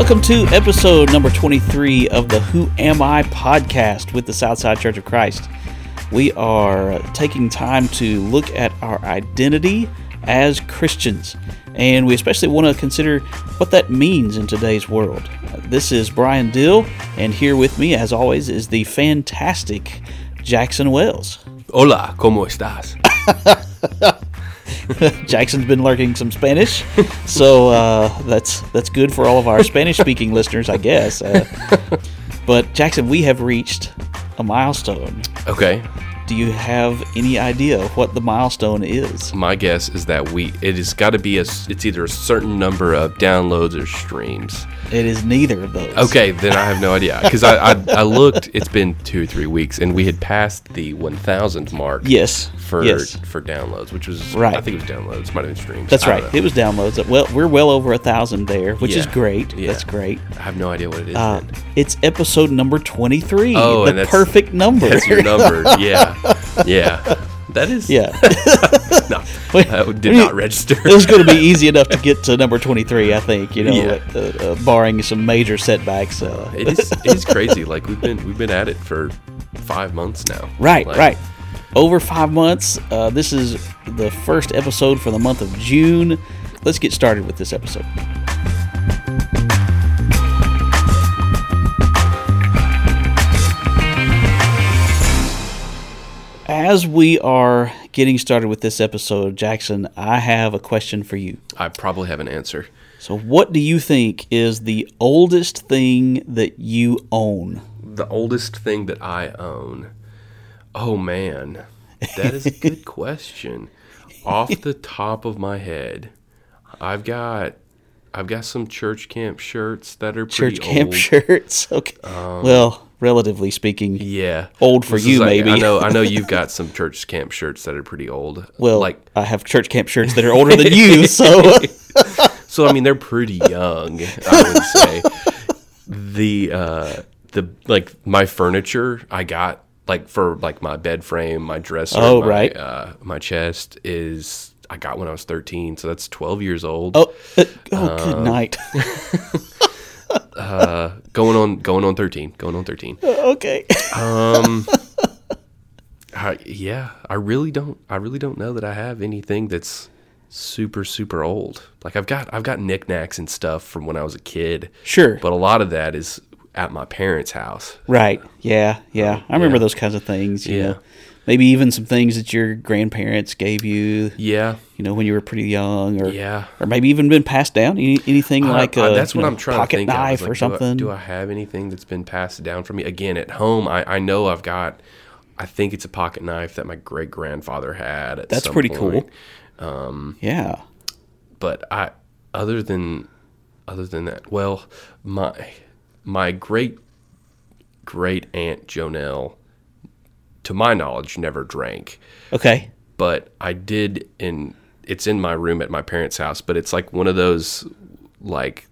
Welcome to episode number 23 of the Who Am I podcast with the Southside Church of Christ. We are taking time to look at our identity as Christians, and we especially want to consider what that means in today's world. This is Brian Dill, and here with me, as always, is the fantastic Jackson Wells. Hola, ¿cómo estás? Jackson's been learning some Spanish, so uh, that's that's good for all of our Spanish-speaking listeners, I guess. Uh, but Jackson, we have reached a milestone. Okay. Do you have any idea what the milestone is? My guess is that we it has got to be a it's either a certain number of downloads or streams. It is neither of those. Okay, then I have no idea because I, I I looked. It's been two or three weeks, and we had passed the 1,000 mark. Yes. For yes. for downloads, which was Right. I think it was downloads, might have been streams. That's right. know. It was downloads. Well, we're well over a thousand there, which is great. Yeah. That's great. I have no idea what it is. Uh, it's episode number twenty-three. Oh, the and that's- perfect number. That's your number. yeah, yeah. That is. yeah. No, that did not register. it was going to be easy enough to get to number 23 i think you know Yeah. uh, uh, barring some major setbacks uh, it is it is crazy. Like we've been we've been at it for five months now. right Like, right over five months uh, this is the first episode for the month of june let's get started with this episode as we are getting started with this episode jackson i have a question for you I probably have an answer. So, what do you think is the oldest thing that you own? The oldest thing that I own. Oh man, that is a good question. Off the top of my head, I've got I've got some church camp shirts that are pretty Church camp old. shirts. Okay. Um, well, relatively speaking. Yeah, Old for This you, like- maybe. I know. I know you've got some church camp shirts that are pretty old. Well, like I have church camp shirts that are older than you, so So I mean, they're pretty young. I would say the uh, the like my furniture I got like for like my bed frame, my dresser, Oh, my, right. uh, my chest is I got when I was thirteen, so that's twelve years old. oh, uh, oh, good night. Uh, going on, going on thirteen, going on thirteen. Uh, okay. Um, I, yeah, I really don't. I really don't know that I have anything that's super super old. Like I've got I've got knickknacks and stuff from when I was a kid. Sure. but a lot of that is at my parents' house. Right. Yeah. Yeah. I remember Yeah. those kinds of things. You Yeah. know. Maybe even some things that your grandparents gave you. Yeah, You know, when you were pretty young, or Yeah. or maybe even been passed down. Any, anything I- like I- uh, that's what know, I'm trying pocket to think. of, knife like, or do I- something. Do I, have anything that's been passed down from me? Again, at home, I, I know I've got. I think it's a pocket knife that my great grandfather had. At That's pretty point. cool. yeah. But I, other than, other than that, well, my my great great aunt Jonelle, to my knowledge, never drank. Okay. but I did in it's in my room at my parents' house, but it's like one of those like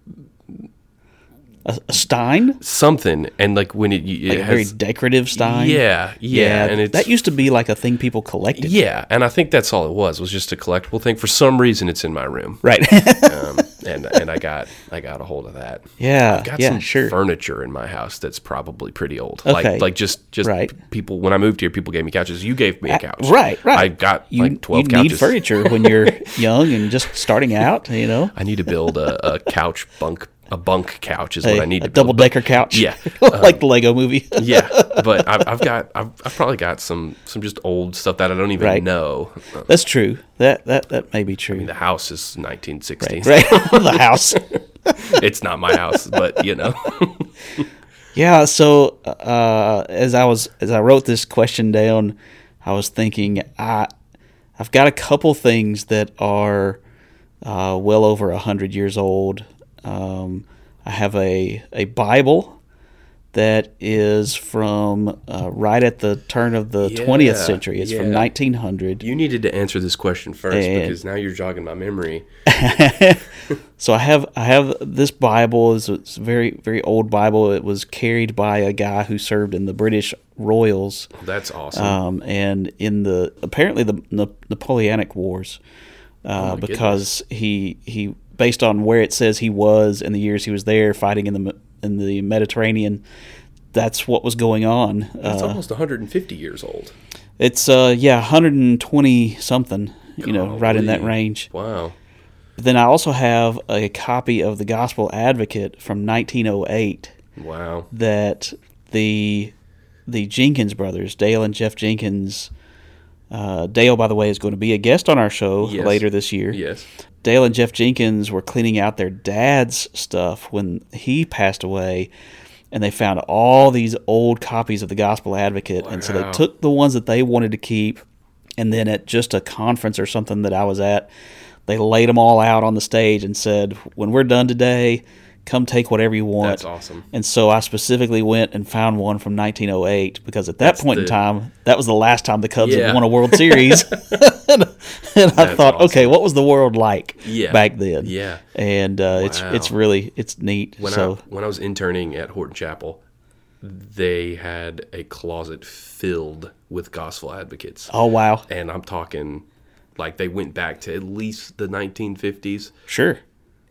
A, a Stein. something and like when it, it like a has very decorative Stein. yeah, yeah, and it's that used to be like a thing people collected. yeah, and I think that's all it was was just a collectible thing. For some reason, it's in my room, Right. um, and and I got I got a hold of that. yeah. Got yeah. some Sure. furniture in my house that's probably pretty old. Okay. Like like just just Right. people when I moved here, people gave me couches. You gave me a couch. Right. Right. I got you, like twelve you couches. need furniture when you're young and just starting out. You know, I need to build a, a couch bunk a bunk couch is what I need a to double decker couch. Yeah. like the Lego movie. yeah, but I've, I've got I've, I've probably got some some just old stuff that I don't even Right. know. That's true. That that that may be true. I mean, The house is 1916. right. the house. It's not my house, but you know. Yeah. So uh, as I was as I wrote this question down, I was thinking I I've got a couple things that are uh, well over a hundred years old. Um, I have a a Bible that is from uh, right at the turn of the twentieth century. It's from nineteen hundred. You needed to answer this question first And- because now you're jogging my memory. So I have I have this Bible. It's, it's a very very old Bible. It was carried by a guy who served in the British Royals. That's awesome. um, and in the apparently the Na- Napoleonic Wars, uh, Oh because he he based on where it says he was and the years he was there fighting in the in the Mediterranean. That's what was going on. It's Uh, almost 150 years old. it's uh yeah, 120 something, you know, right in that range. Wow. But then I also have a copy of the Gospel Advocate from 1908 Wow. that the the Jenkins brothers, Dale and Jeff Jenkins. Uh, Dale, by the way, is going to be a guest on our show Yes. later this year. Yes. Dale and Jeff Jenkins were cleaning out their dad's stuff when he passed away, and they found all these old copies of the Gospel Advocate, and so they took the ones that they wanted to keep, and then at just a conference or something that I was at, they laid them all out on the stage and said, "When we're done today, come take whatever you want." That's awesome. And so I specifically went and found one from 1908 because at that That's point in time, that was the last time the Cubs Yeah. had won a World Series. and I That's thought, okay, what was the world like Yeah. back then? Yeah. And uh, it's it's really it's neat. When so I when I was interning at Horton Chapel, they had a closet filled with gospel advocates. oh wow, And I'm talking like they went back to at least the 1950s. sure,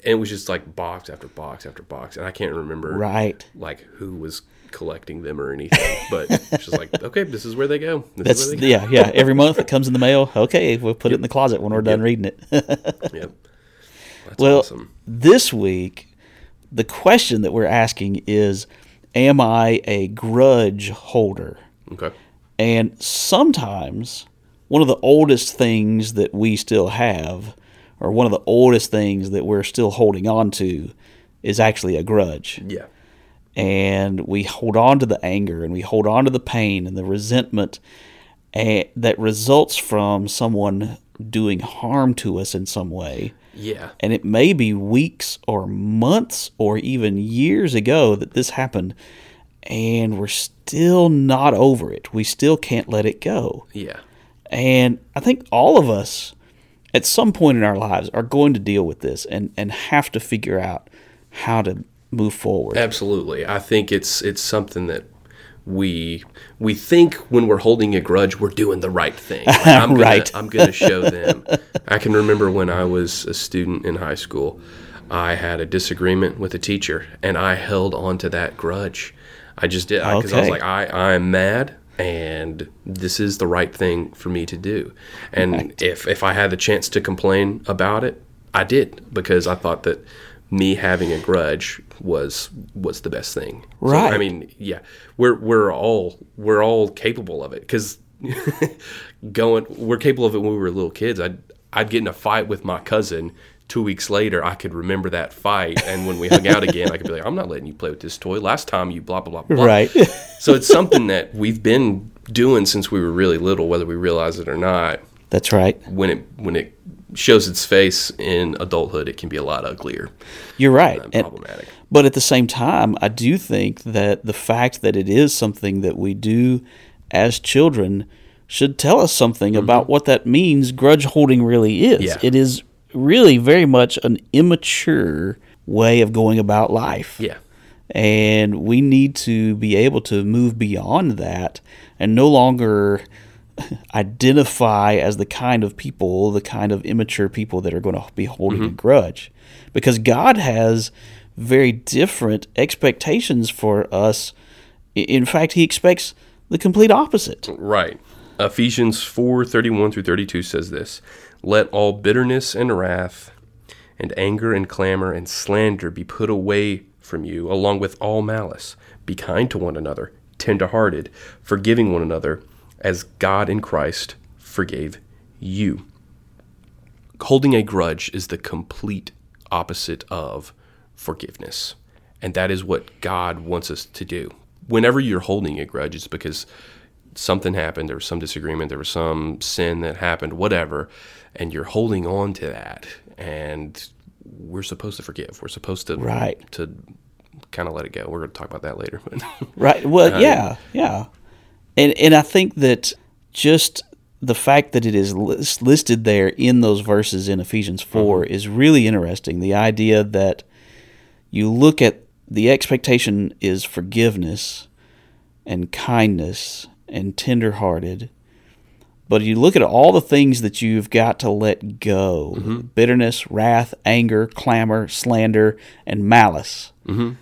And it was just like box after box after box. And I can't remember right. like who was collecting them or anything. But it's just like, okay, this is where they go. This That's is where they yeah, yeah. Every month it comes in the mail. Okay, we'll put it in the closet when we're done reading it. Yep. That's well, awesome. this week, the question that we're asking is, am I a grudge holder? Okay. And sometimes one of the oldest things that we still have, or one of the oldest things that we're still holding on to, is actually a grudge. Yeah. And we hold on to the anger and we hold on to the pain and the resentment and, that results from someone doing harm to us in some way. Yeah. And it may be weeks or months or even years ago that this happened, and we're still not over it. We still can't let it go. Yeah. And I think all of us at some point in our lives are going to deal with this and, and have to figure out how to move forward. Absolutely. I think it's it's something that we we think when we're holding a grudge we're doing the right thing. Like, I'm gonna, Right. I'm going to show them. I can remember when I was a student in high school, I had a disagreement with a teacher and I held on to that grudge. I just did because I was like I I'm mad and this is the right thing for me to do. And if if I had the chance to complain about it, I did because I thought that me having a grudge was was the best thing. So, Right. I mean, yeah, we're we're all we're all capable of it because going we're capable of it when we were little kids. I'd I'd get in a fight with my cousin. Two weeks later, I could remember that fight, and when we hung out again, I could be like, "I'm not letting you play with this toy. Last time you blah blah blah blah." Right. so it's something that we've been doing since we were really little, whether we realize it or not. That's right. When it when it shows its face in adulthood, it can be a lot uglier You're right. and And, problematic. but at the same time, I do think that the fact that it is something that we do as children should tell us something about what that means grudge holding really is. Mm-hmm. Yeah. It is really very much an immature way of going about life. Yeah, And we need to be able to move beyond that and no longer identify as the kind of people, the kind of immature people that are going to be holding mm-hmm. a grudge. Because God has very different expectations for us. In fact, He expects the complete opposite. right. Ephesians four thirty one through thirty two says this: Let all bitterness and wrath, and anger and clamor and slander be put away from you, along with all malice. Be kind to one another, tender-hearted, forgiving one another, as God in Christ forgave you. holding a grudge is the complete opposite of forgiveness. And that is what God wants us to do. Whenever you're holding a grudge, it's because something happened, there was some disagreement, there was some sin that happened, whatever, and you're holding on to that. And we're supposed to forgive. We're supposed to Right. to kind of let it go. We're going to talk about that later. Right. Well, uh, yeah, yeah. And and I think that just the fact that it is lis- listed there in those verses in Ephesians 4 mm-hmm. is really interesting. The idea that you look at the expectation is forgiveness and kindness and tenderhearted, But you look at all the things that you've got to let go Mm-hmm. bitterness, wrath, anger, clamor, slander, and malice. Mm-hmm.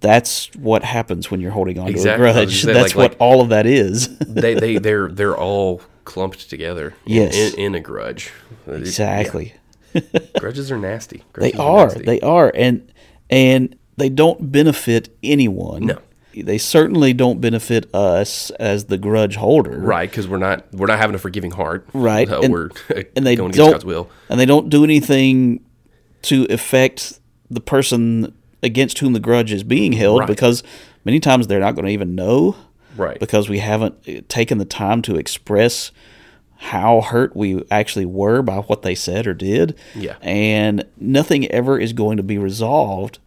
That's what happens when you're holding on Exactly. To a grudge. say, That's like- what all of that is. they they they're they're all clumped together. in- Yes. In, in a grudge. Exactly. yeah. Grudges are nasty. They Grudges are. nasty. They are. And and they don't benefit anyone. No. They certainly don't benefit us as the grudge holder. right because we're not we're not having a forgiving heart. Right. And- we're And they going against don't God's will. and they don't do anything to affect the person against whom the grudge is being held Right. because many times they're not going to even know Right. because we haven't uh, taken the time to express how hurt we actually were by what they said or did. Yeah. And nothing ever is going to be resolved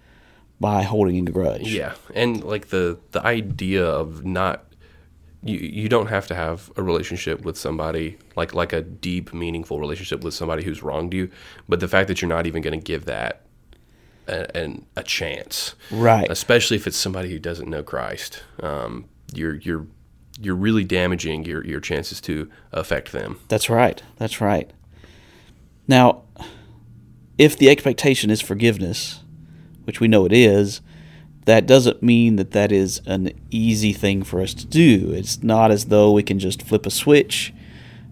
by holding in a grudge. Yeah, and like the the idea of not you you don't have to have a relationship with somebody like like a deep meaningful relationship with somebody who's wronged you, but the fact that you're not even going to give that a, an, a chance, Right. Especially if it's somebody who doesn't know Christ, um, you're you're you're really damaging your your chances to affect them. That's right. That's right. Now, if the expectation is forgiveness, which we know it is, that doesn't mean that that is an easy thing for us to do. It's not as though we can just flip a switch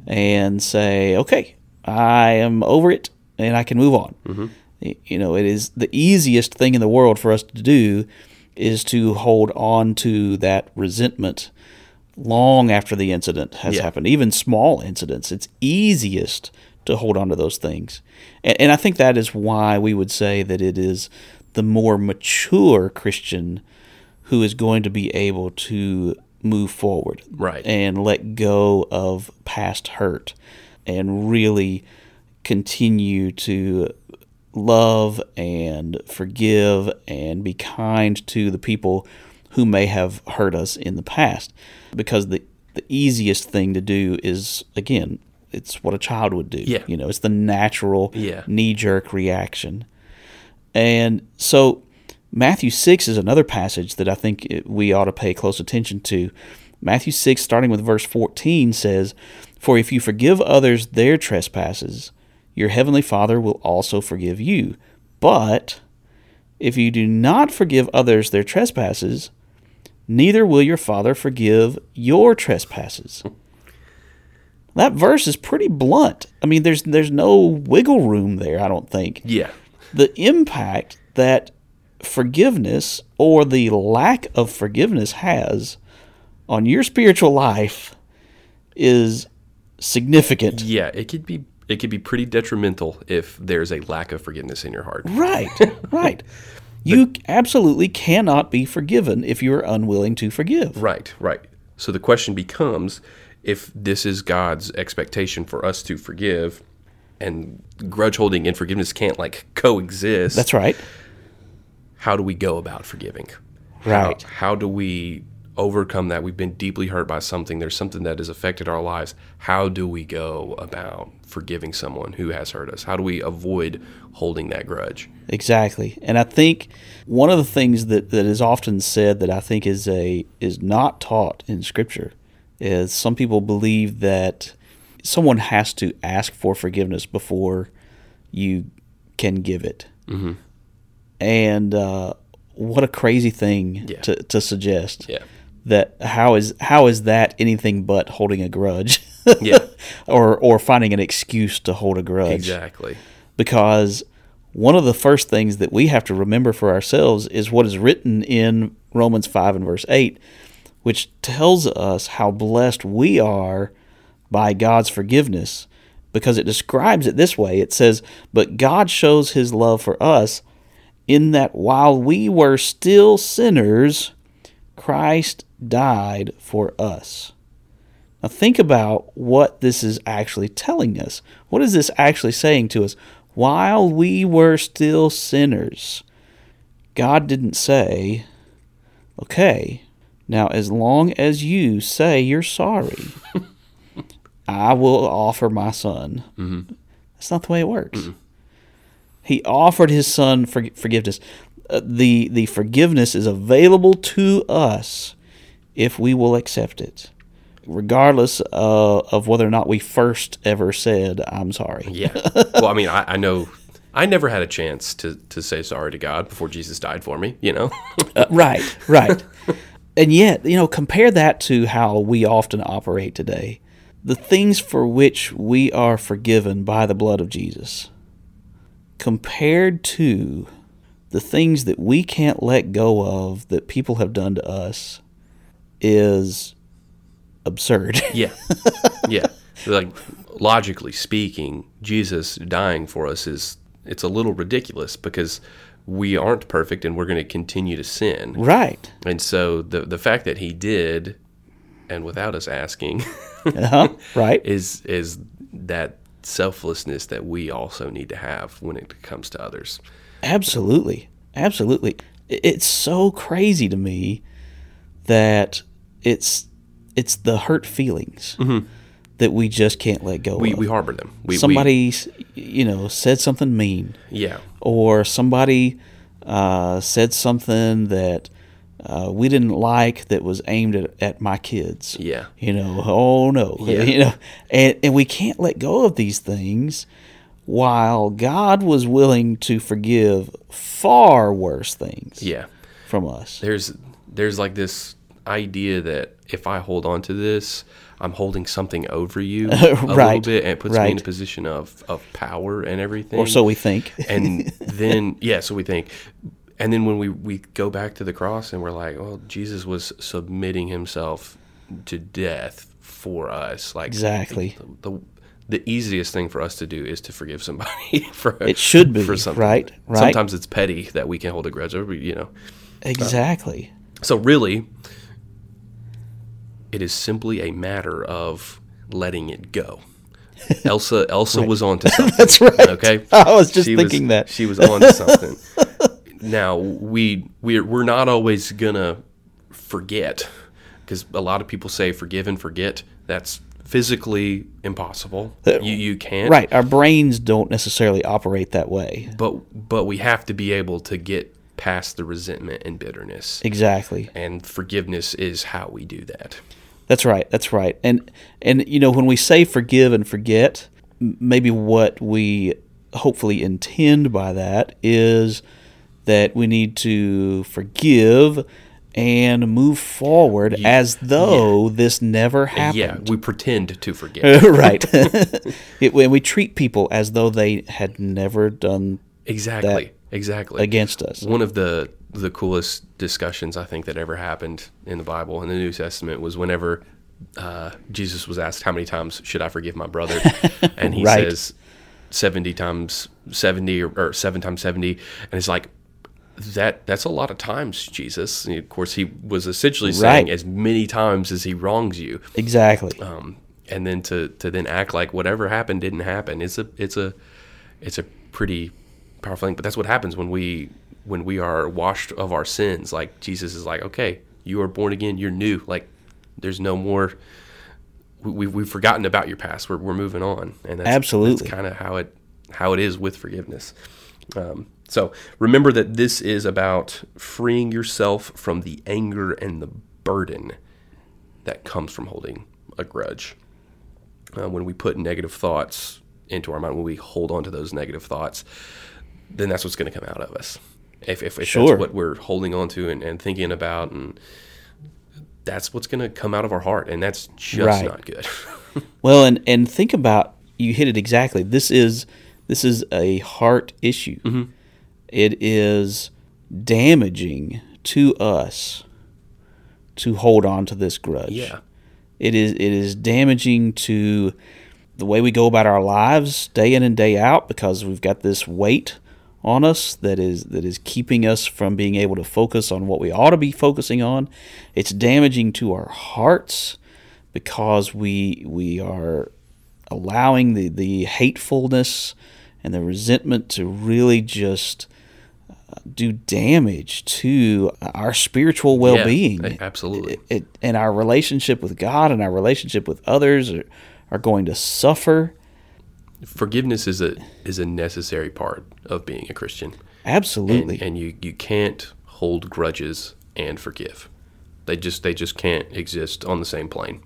and say, okay, I am over it and I can move on. Mm-hmm. Y- You know, it is the easiest thing in the world for us to do is to hold on to that resentment long after the incident has Yeah. happened, even small incidents. It's easiest to hold on to those things. And, and I think that is why we would say that it is the more mature Christian who is going to be able to move forward Right. and let go of past hurt and really continue to love and forgive and be kind to the people who may have hurt us in the past because the the easiest thing to do is again it's what a child would do Yeah. you know it's the natural Yeah. knee jerk reaction and so Matthew 6 is another passage that I think we ought to pay close attention to. Matthew 6, starting with verse 14, says, For if you forgive others their trespasses, your heavenly Father will also forgive you. But if you do not forgive others their trespasses, neither will your Father forgive your trespasses. That verse is pretty blunt. I mean, there's there's no wiggle room there, I don't think Yeah, the impact that forgiveness or the lack of forgiveness has on your spiritual life is significant. yeah, it could be it could be pretty detrimental if there's a lack of forgiveness in your heart. Right, right. You absolutely cannot be forgiven if you are unwilling to forgive. Right, right. So the question becomes if this is God's expectation for us to forgive and grudge holding and forgiveness can't like coexist, That's right. how do we go about forgiving? Right. How, how do we overcome that? We've been deeply hurt by something. There's something that has affected our lives. How do we go about forgiving someone who has hurt us? How do we avoid holding that grudge? Exactly. And I think one of the things that, that is often said that I think is a is not taught in scripture is some people believe that someone has to ask for forgiveness before you can give it. Mm-hmm. And uh, what a crazy thing Yeah. to, to suggest. Yeah. That how is how is that anything but holding a grudge? Yeah. or or finding an excuse to hold a grudge Exactly. because one of the first things that we have to remember for ourselves is what is written in Romans 5 and verse 8, which tells us how blessed we are by God's forgiveness because it describes it this way. It says, But God shows his love for us in that while we were still sinners, Christ died for us. Now, think about what this is actually telling us. What is this actually saying to us? While we were still sinners, God didn't say, okay, now as long as you say you're sorry, I will offer my son. That's not the way it works. He offered his son for forgiveness. Uh, the the forgiveness is available to us if we will accept it. regardless uh, of whether or not we first ever said, I'm sorry. Yeah. Well, I mean, I, I know I never had a chance to, to say sorry to God before Jesus died for me, you know? Uh, right, right. and yet, you know, compare that to how we often operate today. The things for which we are forgiven by the blood of Jesus, compared to the things that we can't let go of that people have done to us, is absurd. yeah. Yeah. Like, logically speaking, Jesus dying for us is, it's a little ridiculous because we aren't perfect and we're going to continue to sin. right. And so the the fact that he did, and without us asking, Uh-huh. Right. is is that selflessness that we also need to have when it comes to others. Absolutely. Absolutely. It's so crazy to me that it's it's the hurt feelings that we just can't let go Mm-hmm. We of. we harbor them. We, we- somebody, s you know, said something mean, yeah, or somebody uh, said something that uh, we didn't like that was aimed at, at my kids. yeah, You know, oh no, Yeah. you know, and and we can't let go of these things. While God was willing to forgive far worse things yeah. from us. There's there's like this idea that if I hold on to this, I'm holding something over you a little bit, and it puts me in a position of of power and everything. Or so we think. and then yeah, so we think. And then when we, we go back to the cross and we're like, well, Jesus was submitting himself to death for us. Like Exactly. the, the the easiest thing for us to do is to forgive somebody for It should be, for something. right, right. Sometimes it's petty that we can hold a grudge over, you know. Exactly. So really, it is simply a matter of letting it go. Elsa Elsa was on to something. That's right. Okay. I was just She thinking that. she was on to something. Now we we're we're not always gonna forget because a lot of people say forgive and forget. That's physically impossible. Uh, you you can't. Right. Our brains don't necessarily operate that way. But but we have to be able to get past the resentment and bitterness. Exactly. And forgiveness is how we do that. That's right. That's right. And and you know when we say forgive and forget, maybe what we hopefully intend by that is that we need to forgive and move forward as though this never happened. Yeah, we pretend to forget. right. it, when we treat people as though they had never done exactly. Exactly. against us. One of the the coolest discussions I think that ever happened in the Bible in the New Testament was whenever uh, Jesus was asked how many times should I forgive my brother, and he Right. says seventy times seventy or, or seven times seventy, and it's like that. That's a lot of times, Jesus. And of course, he was essentially saying Right. as many times as he wrongs you. Exactly. um, and then to, to then act like whatever happened didn't happen. It's a it's a it's a pretty powerful thing. But that's what happens when we when we are washed of our sins. Like Jesus is like, okay, you are born again. You're new. Like there's no more. We, we we've forgotten about your past. We're, we're moving on, and that's, Absolutely. that's kind of how it how it is with forgiveness. Um, so remember that this is about freeing yourself from the anger and the burden that comes from holding a grudge. Uh, when we put negative thoughts into our mind, when we hold on to those negative thoughts, then that's what's going to come out of us. If, if, if Sure. that's what we're holding on to and, and thinking about, and that's what's going to come out of our heart, and that's just Right. not good. Well, and and think about you hit it exactly. This is this is a heart issue. Mm-hmm. It is damaging to us to hold on to this grudge. yeah, It is it is damaging to the way we go about our lives day in and day out because we've got this weight on us that is that is keeping us from being able to focus on what we ought to be focusing on. It's damaging to our hearts because we we are allowing the, the hatefulness and the resentment to really just do damage to our spiritual well-being Yeah, absolutely. it, and our relationship with God and our relationship with others are, are going to suffer. Forgiveness is a is a necessary part of being a Christian. Absolutely. and, and you you can't hold grudges and forgive. They just they just can't exist on the same plane.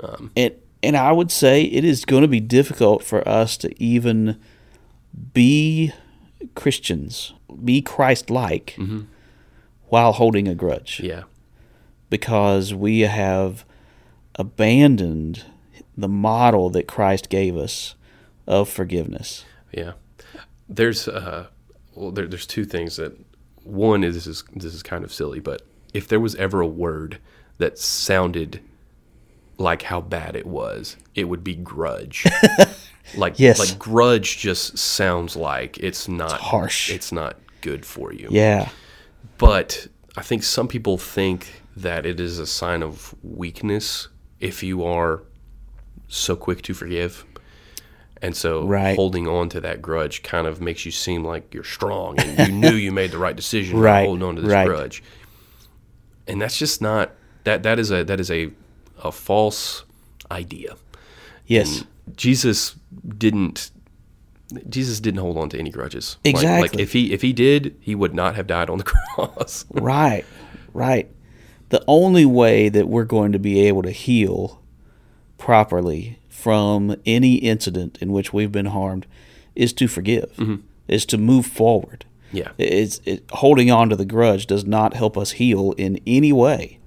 Um, and and I would say it is going to be difficult for us to even be Christians, be Christ-like, while holding a grudge, yeah, because we have abandoned the model that Christ gave us of forgiveness. yeah. There's uh, well, there, there's two things that one is this is this is kind of silly, but if there was ever a word that sounded like how bad it was, it would be grudge. like Yes. like grudge just sounds like it's not harsh. It's not good for you. Yeah, But I think some people think that it is a sign of weakness if you are so quick to forgive. And so Right. holding on to that grudge kind of makes you seem like you're strong and you knew you made the right decision Right, holding on to this right. grudge. And that's just not that that is a that is a a false idea. yes, Jesus didn't Jesus didn't hold on to any grudges. Like- Like, Exactly. if he if he did, he would not have died on the cross. right, right. The only way that we're going to be able to heal properly from any incident in which we've been harmed is to forgive, mm-hmm. is to move forward. yeah. It's it, holding on to the grudge does not help us heal in any way,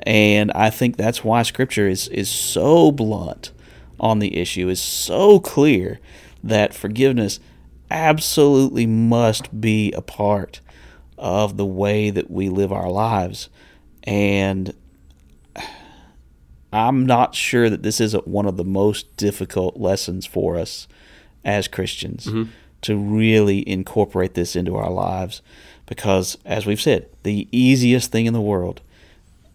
and I think that's why Scripture is is so blunt on the issue, is so clear that forgiveness absolutely must be a part of the way that we live our lives, and I'm not sure that this isn't one of the most difficult lessons for us as Christians mm-hmm. to really incorporate this into our lives because, as we've said, the easiest thing in the world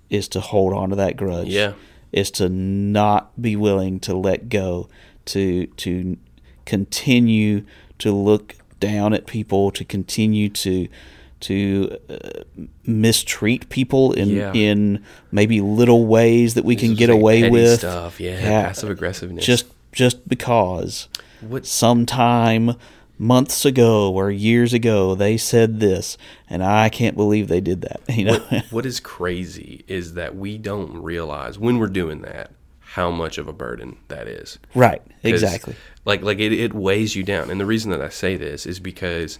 is to hold on to that grudge. Yeah. Is to not be willing to let go, to to continue to look down at people, to continue to to uh, mistreat people in Yeah. in maybe little ways that we can get like away with stuff. Yeah, Yeah. passive aggressiveness. just just because What- sometime months ago or years ago they said this and I can't believe they did that you know what is crazy is that we don't realize when we're doing that how much of a burden that is right exactly Like like it, it weighs you down. And the reason that I say this is because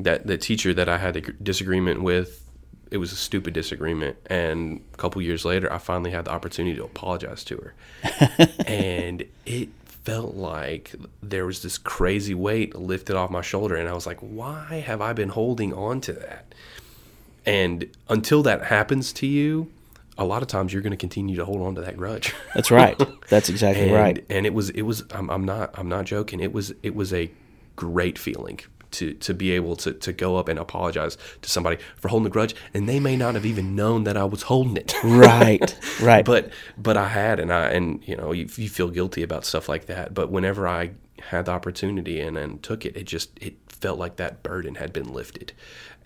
that the teacher that I had a disagreement with, it was a stupid disagreement. And a couple years later, I finally had the opportunity to apologize to her, and it felt like there was this crazy weight lifted off my shoulder, and I was like, why have I been holding on to that? And until that happens to you, a lot of times you're going to continue to hold on to that grudge. that's right that's exactly and, right And it was it was I'm, I'm not I'm not joking. It was it was a great feeling to to be able to to go up and apologize to somebody for holding a grudge, and they may not have even known that I was holding it. right right but but I had, and I and you know you, you feel guilty about stuff like that. But whenever I had the opportunity and and took it, it just it felt like that burden had been lifted,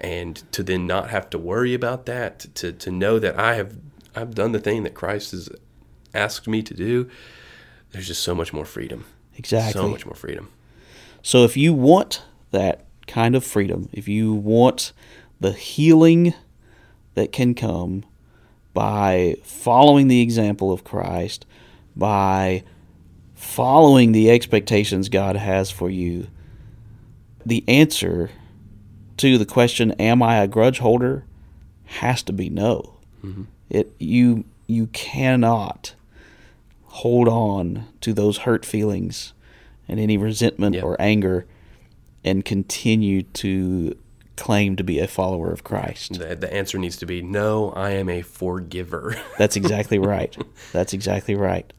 and to then not have to worry about that, to to know that I have I've done the thing that Christ has asked me to do. There's just so much more freedom. exactly So much more freedom. So if you want that kind of freedom, if you want the healing that can come by following the example of Christ, by following the expectations God has for you, the answer to the question, Am I a grudge holder? has to be no. Mm-hmm. It you you cannot hold on to those hurt feelings and any resentment or anger and continue to claim to be a follower of Christ. The, the answer needs to be no, I am a forgiver. That's exactly right. That's exactly right.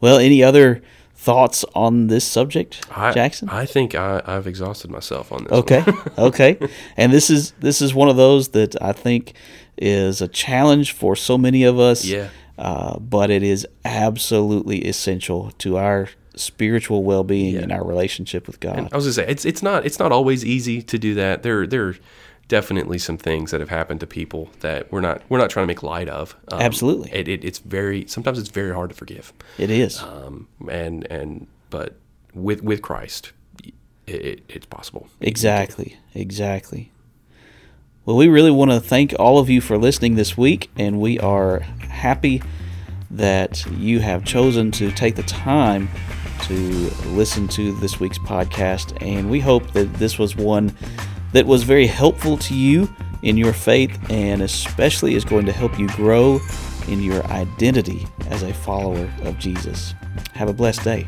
Well, any other thoughts on this subject, I, Jackson? I think I, I've exhausted myself on this. Okay, okay. And this is this is one of those that I think is a challenge for so many of us. Yeah. Uh, but it is absolutely essential to our spiritual well-being Yeah. and our relationship with God. I was gonna say it's it's not it's not always easy to do that. There there are definitely some things that have happened to people that we're not we're not trying to make light of. Um, Absolutely. it, it, it's very sometimes it's very hard to forgive. it is. Um, and and but with with Christ, it, it's possible. Exactly, exactly. Well, we really want to thank all of you for listening this week, and we are happy that you have chosen to take the time to listen to this week's podcast. And we hope that this was one that was very helpful to you in your faith and especially is going to help you grow in your identity as a follower of Jesus. Have a blessed day.